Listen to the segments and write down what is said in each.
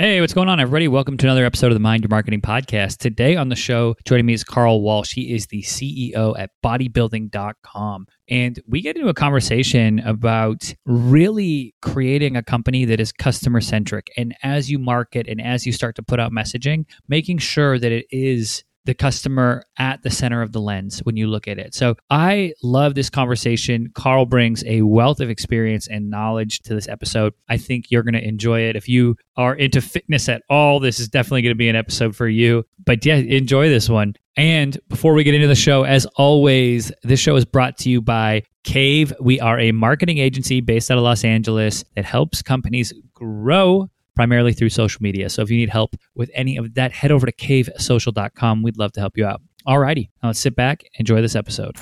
Hey, what's going on, everybody? Welcome to another episode of the Mind Your Marketing Podcast. Today on the show, joining me is Carl Walsh. He is the CEO at bodybuilding.com. And we get into a conversation about really creating a company that is customer centric. And as you market and as you start to put out messaging, making sure that it is the customer at the center of the lens when you look at it. So I love this conversation. Carl brings a wealth of experience and knowledge to this episode. I think you're going to enjoy it. If you are into fitness at all, this is definitely going to be an episode for you. But yeah, enjoy this one. And before we get into the show, as always, this show is brought to you by Cave. We are a marketing agency based out of Los Angeles that helps companies grow primarily through social media. So if you need help with any of that, head over to cavesocial.com. We'd love to help you out. Alrighty, now let's sit back, enjoy this episode.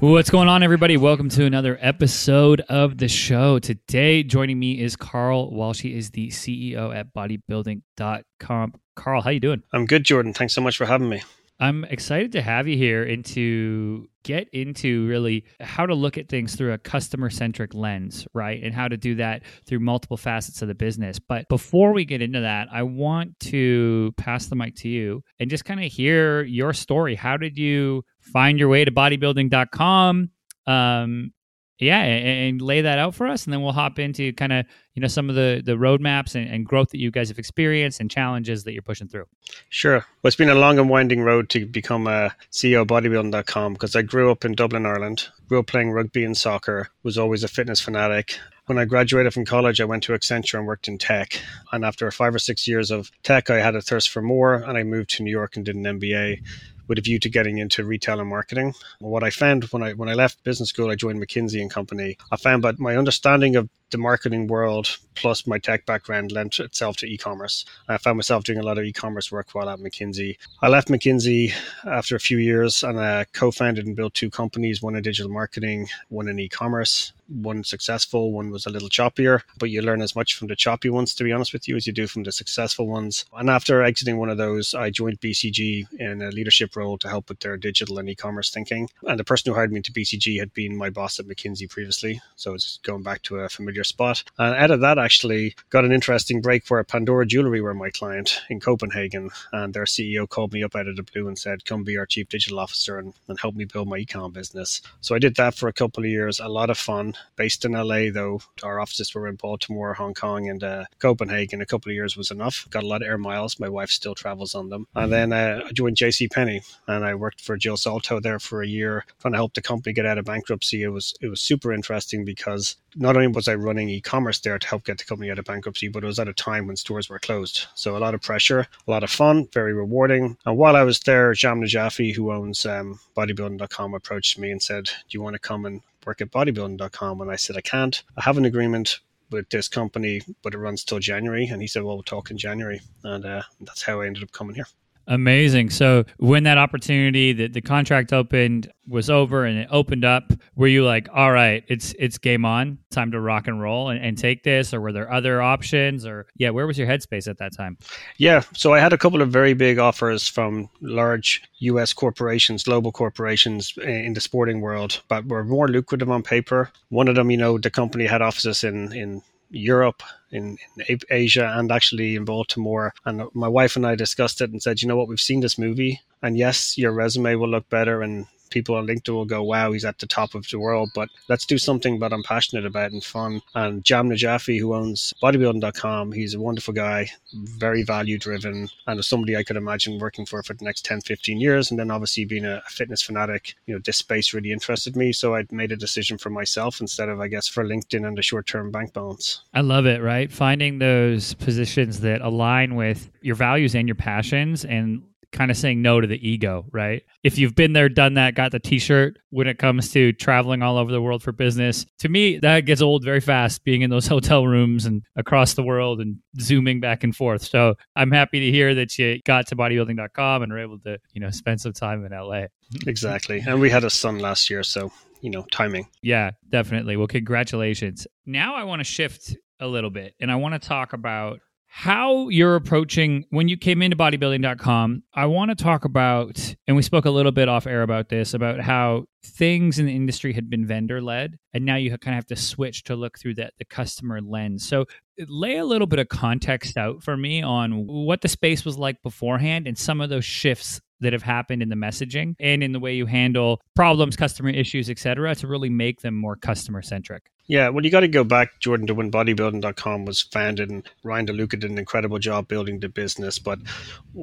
What's going on, everybody? Welcome to another episode of the show. Today, joining me is Carl Walsh. He is the CEO at bodybuilding.com. Carl, how you doing? I'm good, Jordan. Thanks so much for having me. I'm excited to have you here and to get into really how to look at things through a customer centric lens, right? And how to do that through multiple facets of the business. But before we get into that, I want to pass the mic to you and just kind of hear your story. How did you find your way to bodybuilding.com? Um, yeah, and, and, lay that out for us, and then we'll hop into kind of you know some of the the roadmaps and, and, growth that you guys have experienced and challenges that you're pushing through. Sure. Well, it's been a long and winding road to become a CEO of bodybuilding.com because I grew up in Dublin, Ireland. Grew up playing rugby and soccer. Was always a fitness fanatic. When I graduated from college, I went to Accenture and worked in tech. And after five or six years of tech, I had a thirst for more, and I moved to New York and did an MBA with a view to getting into retail and marketing. What I found when I when I left business school, I joined McKinsey and Company. I found that my understanding of the marketing world plus my tech background lent itself to e-commerce. I found myself doing a lot of e-commerce work while at McKinsey. I left McKinsey after a few years and I co-founded and built two companies, one in digital marketing, one in e-commerce one successful, one was a little choppier, but you learn as much from the choppy ones, to be honest with you, as you do from the successful ones. And after exiting one of those, I joined BCG in a leadership role to help with their digital and e commerce thinking. And the person who hired me to BCG had been my boss at McKinsey previously. So it's going back to a familiar spot. And out of that, actually, got an interesting break where Pandora Jewelry were my client in Copenhagen. And their CEO called me up out of the blue and said, Come be our chief digital officer and, and help me build my e com business. So I did that for a couple of years, a lot of fun based in LA, though our offices were in Baltimore, Hong Kong, and uh, Copenhagen. A couple of years was enough. Got a lot of air miles. My wife still travels on them. And then uh, I joined JC Penney, and I worked for Jill Soltau there for a year, trying to help the company get out of bankruptcy. It was it was super interesting because not only was I running e-commerce there to help get the company out of bankruptcy, but it was at a time when stores were closed. So a lot of pressure, a lot of fun, very rewarding. And while I was there, Jahm Najafi, who owns um, bodybuilding.com, approached me and said, "Do you want to come and work at bodybuilding.com. And I said, I can't. I have an agreement with this company, but it runs till January. And he said, Well, we'll talk in January. And uh, that's how I ended up coming here. Amazing. So when that opportunity that the contract opened was over and it opened up, were you like, all right, it's it's game on, time to rock and roll and, and take this, or were there other options? Or yeah, where was your headspace at that time? Yeah. So I had a couple of very big offers from large US corporations, global corporations in the sporting world, but were more lucrative on paper. One of them, you know, the company had offices in in Europe, in, in, Asia, and actually in Baltimore. And my wife and I discussed it and said, you know what, we've seen this movie, and yes, your resume will look better, and people on LinkedIn will go, wow, he's at the top of the world. But let's do something that I'm passionate about and fun. And Jahm Najafi, who owns bodybuilding.com, he's a wonderful guy, very value driven, and somebody I could imagine working for for the next 10, 15 years. And then obviously being a fitness fanatic, you know, this space really interested me. So I made a decision for myself instead of, I guess, for LinkedIn and the short term bank balance. I love it, right? Finding those positions that align with your values and your passions and kind of saying no to the ego, right? If you've been there, done that, got the t shirt when it comes to traveling all over the world for business, to me, that gets old very fast being in those hotel rooms and across the world and zooming back and forth. So I'm happy to hear that you got to bodybuilding.com and were able to, you know, spend some time in LA. Exactly. And we had a son last year. So, you know, timing. Yeah, definitely. Well, congratulations. Now I want to shift a little bit and I want to talk about how you're approaching when you came into bodybuilding.com. I want to talk about, and we spoke a little bit off air about this, about how things in the industry had been vendor led, and now you kind of have to switch to look through that the customer lens. So lay a little bit of context out for me on what the space was like beforehand and some of those shifts that have happened in the messaging and in the way you handle problems, customer issues, etc., to really make them more customer centric. Yeah, well, you got to go back, Jordan, to when bodybuilding.com was founded, and Ryan DeLuca did an incredible job building the business. But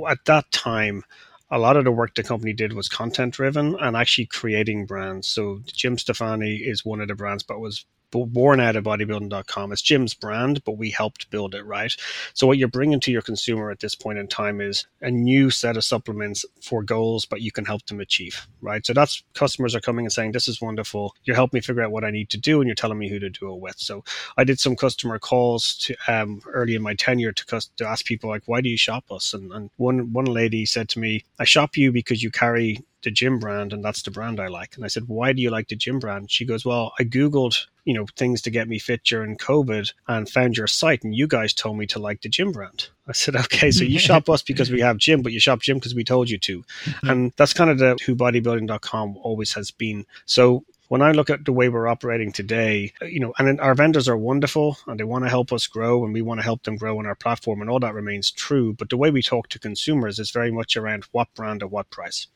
at that time, a lot of the work the company did was content driven and actually creating brands. So Jim Stoppani is one of the brands, but was born out of bodybuilding.com. It's Jim's brand, but we helped build it, right? So what you're bringing to your consumer at this point in time is a new set of supplements for goals, but you can help them achieve, right? So that's customers are coming and saying, "This is wonderful. You're helping me figure out what I need to do, and you're telling me who to do it with." So I did some customer calls to um, early in my tenure to, to ask people like, "Why do you shop us?" And, and one one lady said to me, "I shop you because you carry." The JYM brand and that's the brand I like. And I said, why do you like the JYM brand? She goes, well, I Googled, you know, things to get me fit during COVID and found your site and you guys told me to like the JYM brand. I said, okay, so you shop us because we have JYM, but you shop gym because we told you to. Mm-hmm. And that's kind of the who bodybuilding.com always has been. So when I look at the way we're operating today, you know, and our vendors are wonderful and they want to help us grow and we want to help them grow on our platform and all that remains true. But the way we talk to consumers is very much around what brand at what price.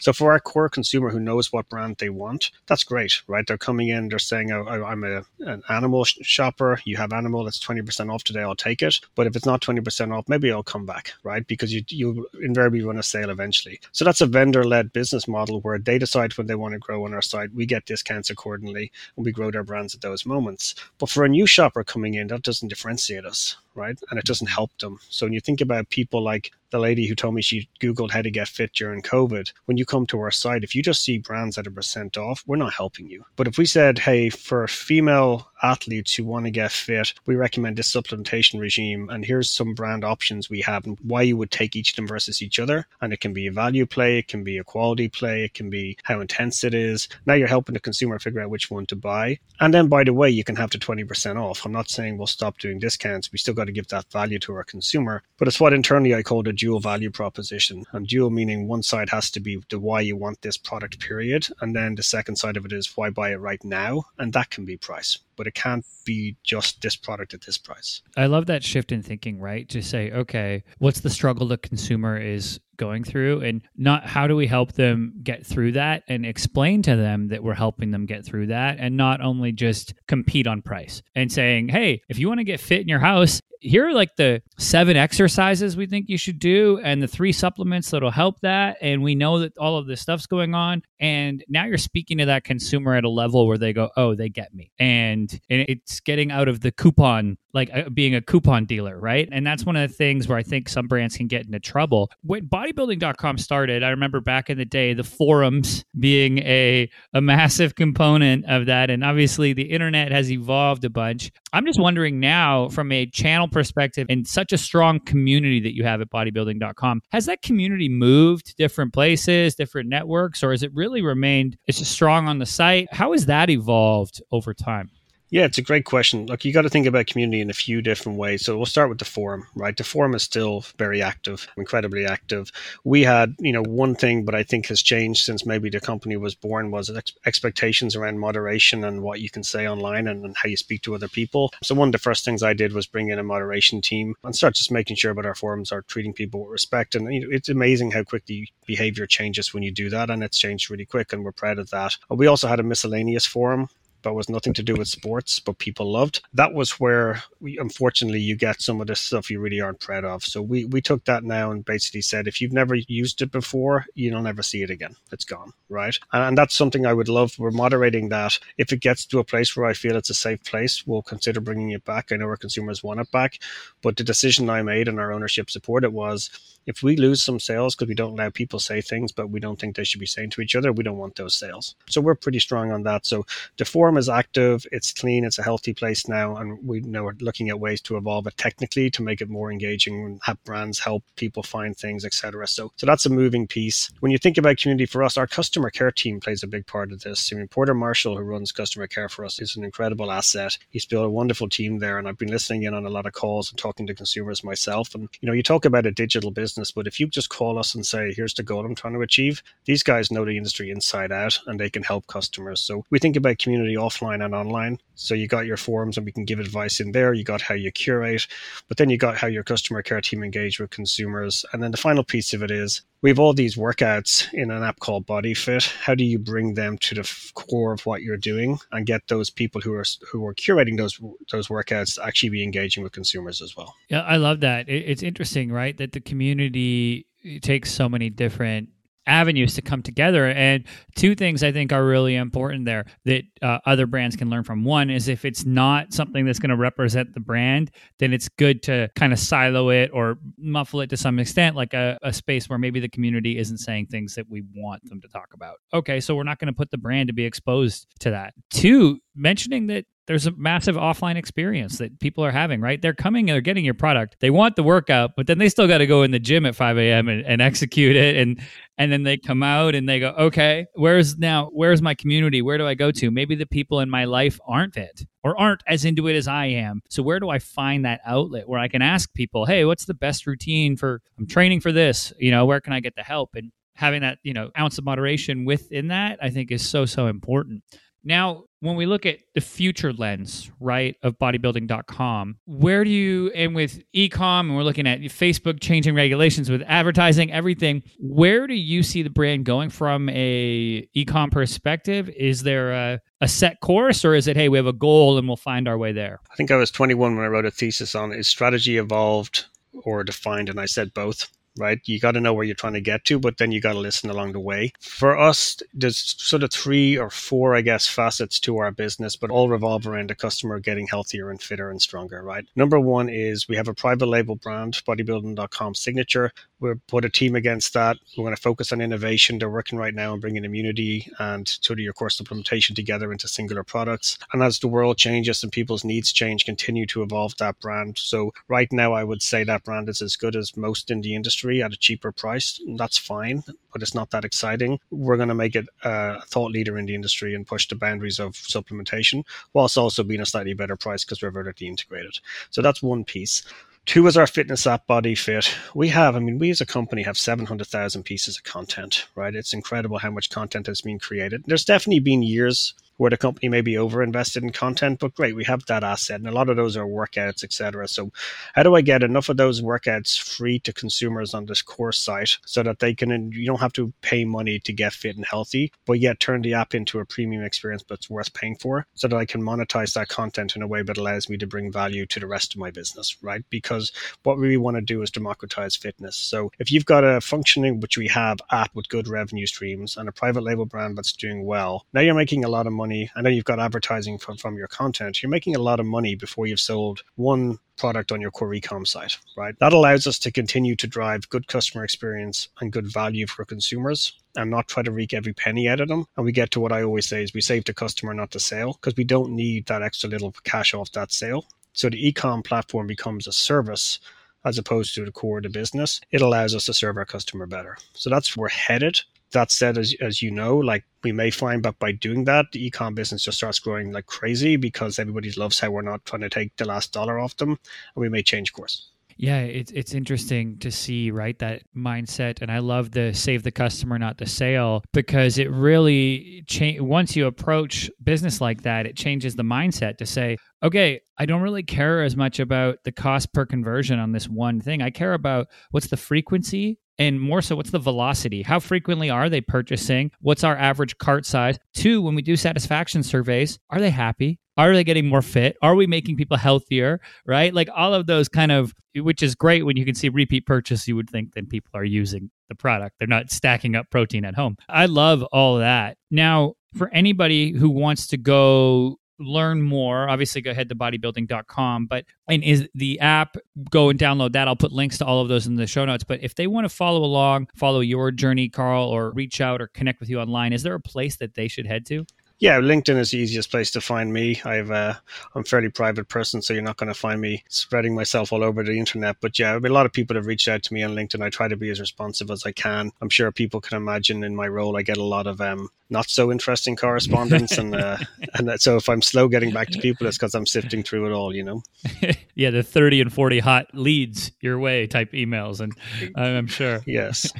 So for our core consumer who knows what brand they want, that's great, right? They're coming in, they're saying, oh, I'm a, an animal shopper. You have animal, it's 20% off today. I'll take it. But if it's not 20% off, maybe I'll come back, right? Because you, you invariably run a sale eventually. So that's a vendor led business model where they decide when they want to grow on our site. We get discounts accordingly and we grow their brands at those moments. But for a new shopper coming in, that doesn't differentiate us, right? And it doesn't help them. So when you think about people like the lady who told me she Googled how to get fit during COVID, when you come to our site, if you just see brands that are percent off, we're not helping you. But if we said, hey, for a female athletes who want to get fit, we recommend this supplementation regime, and here's some brand options we have and why you would take each of them versus each other. And it can be a value play, it can be a quality play, it can be how intense it is. Now you're helping the consumer figure out which one to buy. And then, by the way, you can have the 20% off. I'm not saying we'll stop doing discounts. We still got to give that value to our consumer. But it's what internally I call the dual value proposition. And dual meaning one side has to be the why you want this product, period. And then the second side of it is why buy it right now. And that can be price but it can't be just this product at this price. I love that shift in thinking, right? To say, okay, what's the struggle the consumer is going through and not how do we help them get through that and explain to them that we're helping them get through that and not only just compete on price and saying, hey, if you want to get fit in your house, here are like the seven exercises we think you should do and the three supplements that'll help that and we know that all of this stuff's going on. And now you're speaking to that consumer at a level where they go oh they get me. And, and it's getting out of the coupon like uh, being a coupon dealer right? And that's one of the things where i think some brands can get into trouble. When bodybuilding.com started i remember back in the day the forums being a, a massive component of that. And obviously the internet has evolved a bunch. I'm just wondering now from a channel perspective and such a strong community that you have at bodybuilding.com has that community moved to different places different networks or has it really remained it's strong on the site? How has that evolved over time yeah, it's a great question. Look, you got to think about community in a few different ways. So we'll start with the forum, right? The forum is still very active, incredibly active. We had, you know, one thing, but I think has changed since maybe the company was born was ex- expectations around moderation and what you can say online and, and, how you speak to other people. So one of the first things I did was bring in a moderation team and start just making sure that our forums are treating people with respect. And you know, it's amazing how quickly behavior changes when you do that, and it's changed really quick, and we're proud of that. We also had a miscellaneous forum that was nothing to do with sports, but people loved. That was where we, unfortunately, you get some of the stuff you really aren't proud of. So we, we took that now and basically said, if you've never used it before, you'll never see it again. It's gone, right? And, and that's something I would love. We're moderating that. If it gets to a place where I feel it's a safe place, we'll consider bringing it back. I know our consumers want it back, but the decision I made and our ownership support it was If we lose some sales because we don't allow people say things, but we don't think they should be saying to each other, we don't want those sales. So we're pretty strong on that. So the forum is active, it's clean, it's a healthy place now, and we know we're looking at ways to evolve it technically to make it more engaging and have brands help people find things, etc. So so that's a moving piece. When you think about community for us, our customer care team plays a big part of this. I mean, Porter Marshall, who runs customer care for us, is an incredible asset. He's built a wonderful team there, and I've been listening in on a lot of calls and talking to consumers myself. And you know, you talk about a digital business, but if you just call us and say, "Here's the goal I'm trying to achieve," these guys know the industry inside out, and they can help customers. So we think about community offline and online. So you got your forums, and we can give advice in there. You got how you curate, but then you got how your customer care team engage with consumers, and then the final piece of it is we have all these workouts in an app called BodyFit. How do you bring them to the core of what you're doing and get those people who are who are curating those those workouts to actually be engaging with consumers as well? Yeah, I love that. It's interesting, right? That the community takes so many different avenues to come together. And two things I think are really important there that uh, other brands can learn from. One is if it's not something that's going to represent the brand, then it's good to kind of silo it or muffle it to some extent, like a, a space where maybe the community isn't saying things that we want them to talk about. Okay, so we're not going to put the brand to be exposed to that. Two, mentioning that there's a massive offline experience that people are having, right? They're coming and they're getting your product. They want the workout, but then they still got to go in the gym at 5 a.m. And, and, execute it. And and then they come out and they go, okay, where's now, where's my community? Where do I go to? Maybe the people in my life aren't it or aren't as into it as I am. So where do I find that outlet where I can ask people, hey, what's the best routine for I'm training for this? You know, where can I get the help? And having that, you know, ounce of moderation within that, I think is so, so important. Now, when we look at the future lens, right, of bodybuilding.com, where do you, and with ecom, and we're looking at Facebook changing regulations with advertising, everything, where do you see the brand going from a ecom perspective? Is there a, a set course or is it, hey, we have a goal and we'll find our way there? I think I was 21 when I wrote a thesis on is strategy evolved or defined? And I said both right? You got to know where you're trying to get to, but then you got to listen along the way. For us, there's sort of three or four, I guess, facets to our business, but all revolve around the customer getting healthier and fitter and stronger, right? Number one is we have a private label brand, bodybuilding.com signature. We'll put a team against that. We're going to focus on innovation. They're working right now on bringing immunity and sort of your core supplementation together into singular products. And as the world changes and people's needs change, continue to evolve that brand. So right now, I would say that brand is as good as most in the industry at a cheaper price. That's fine, but it's not that exciting. We're going to make it a thought leader in the industry and push the boundaries of supplementation, whilst also being a slightly better price because we're vertically integrated. So that's one piece. Two is our fitness app BodyFit. We have, I mean, we as a company have 700,000 pieces of content, right? It's incredible how much content has been created. There's definitely been years where the company may be over invested in content, but great, we have that asset. And a lot of those are workouts, etc. So how do I get enough of those workouts free to consumers on this course site so that they can you don't have to pay money to get fit and healthy, but yet turn the app into a premium experience that's worth paying for so that I can monetize that content in a way that allows me to bring value to the rest of my business, right? Because what we want to do is democratize fitness. So if you've got a functioning, which we have, app with good revenue streams and a private label brand that's doing well, now you're making a lot of money money. I know you've got advertising from, from your content. You're making a lot of money before you've sold one product on your core ecom site, right? That allows us to continue to drive good customer experience and good value for consumers and not try to wreak every penny out of them. And we get to what I always say is we save the customer, not the sale, because we don't need that extra little cash off that sale. So the ecom platform becomes a service as opposed to the core of the business. It allows us to serve our customer better. So that's where we're headed that said, as, as you know, like we may find that by doing that, the ecom business just starts growing like crazy because everybody loves how we're not trying to take the last dollar off them, and we may change course. Yeah, it's it's interesting to see right that mindset, and I love the save the customer, not the sale, because it really change. Once you approach business like that, it changes the mindset to say, okay, I don't really care as much about the cost per conversion on this one thing. I care about what's the frequency and more so what's the velocity? How frequently are they purchasing? What's our average cart size? Two when we do satisfaction surveys are they happy? Are they getting more fit? Are we making people healthier right? Like all of those kind of which is great when you can see repeat purchase you would think that people are using the product. They're not stacking up protein at home. I love all that. Now for anybody who wants to go learn more, obviously go ahead to bodybuilding.com. But and is the app go and download that? I'll put links to all of those in the show notes. But if they want to follow along, follow your journey, Carl, or reach out or connect with you online, is there a place that they should head to? Yeah, LinkedIn is the easiest place to find me. I've uh, I'm a fairly private person, so you're not going to find me spreading myself all over the internet. But yeah, a lot of people have reached out to me on LinkedIn. I try to be as responsive as I can. I'm sure people can imagine in my role, I get a lot of um, not so interesting correspondence, and uh, and so if I'm slow getting back to people, it's because I'm sifting through it all. You know. yeah, the 30 and 40 hot leads your way type emails, and I'm sure. Yes.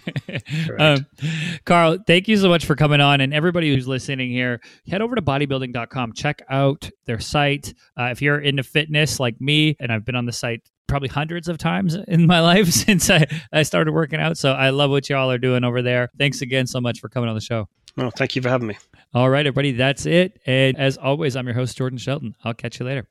um, Carl, thank you so much for coming on, and everybody who's listening here head over to bodybuilding.com. Check out their site. Uh, if you're into fitness like me, and I've been on the site probably hundreds of times in my life since I, I started working out. So I love what y'all are doing over there. Thanks again so much for coming on the show. Well, thank you for having me. All right, everybody, that's it. And as always, I'm your host, Jordan Shelley. I'll catch you later.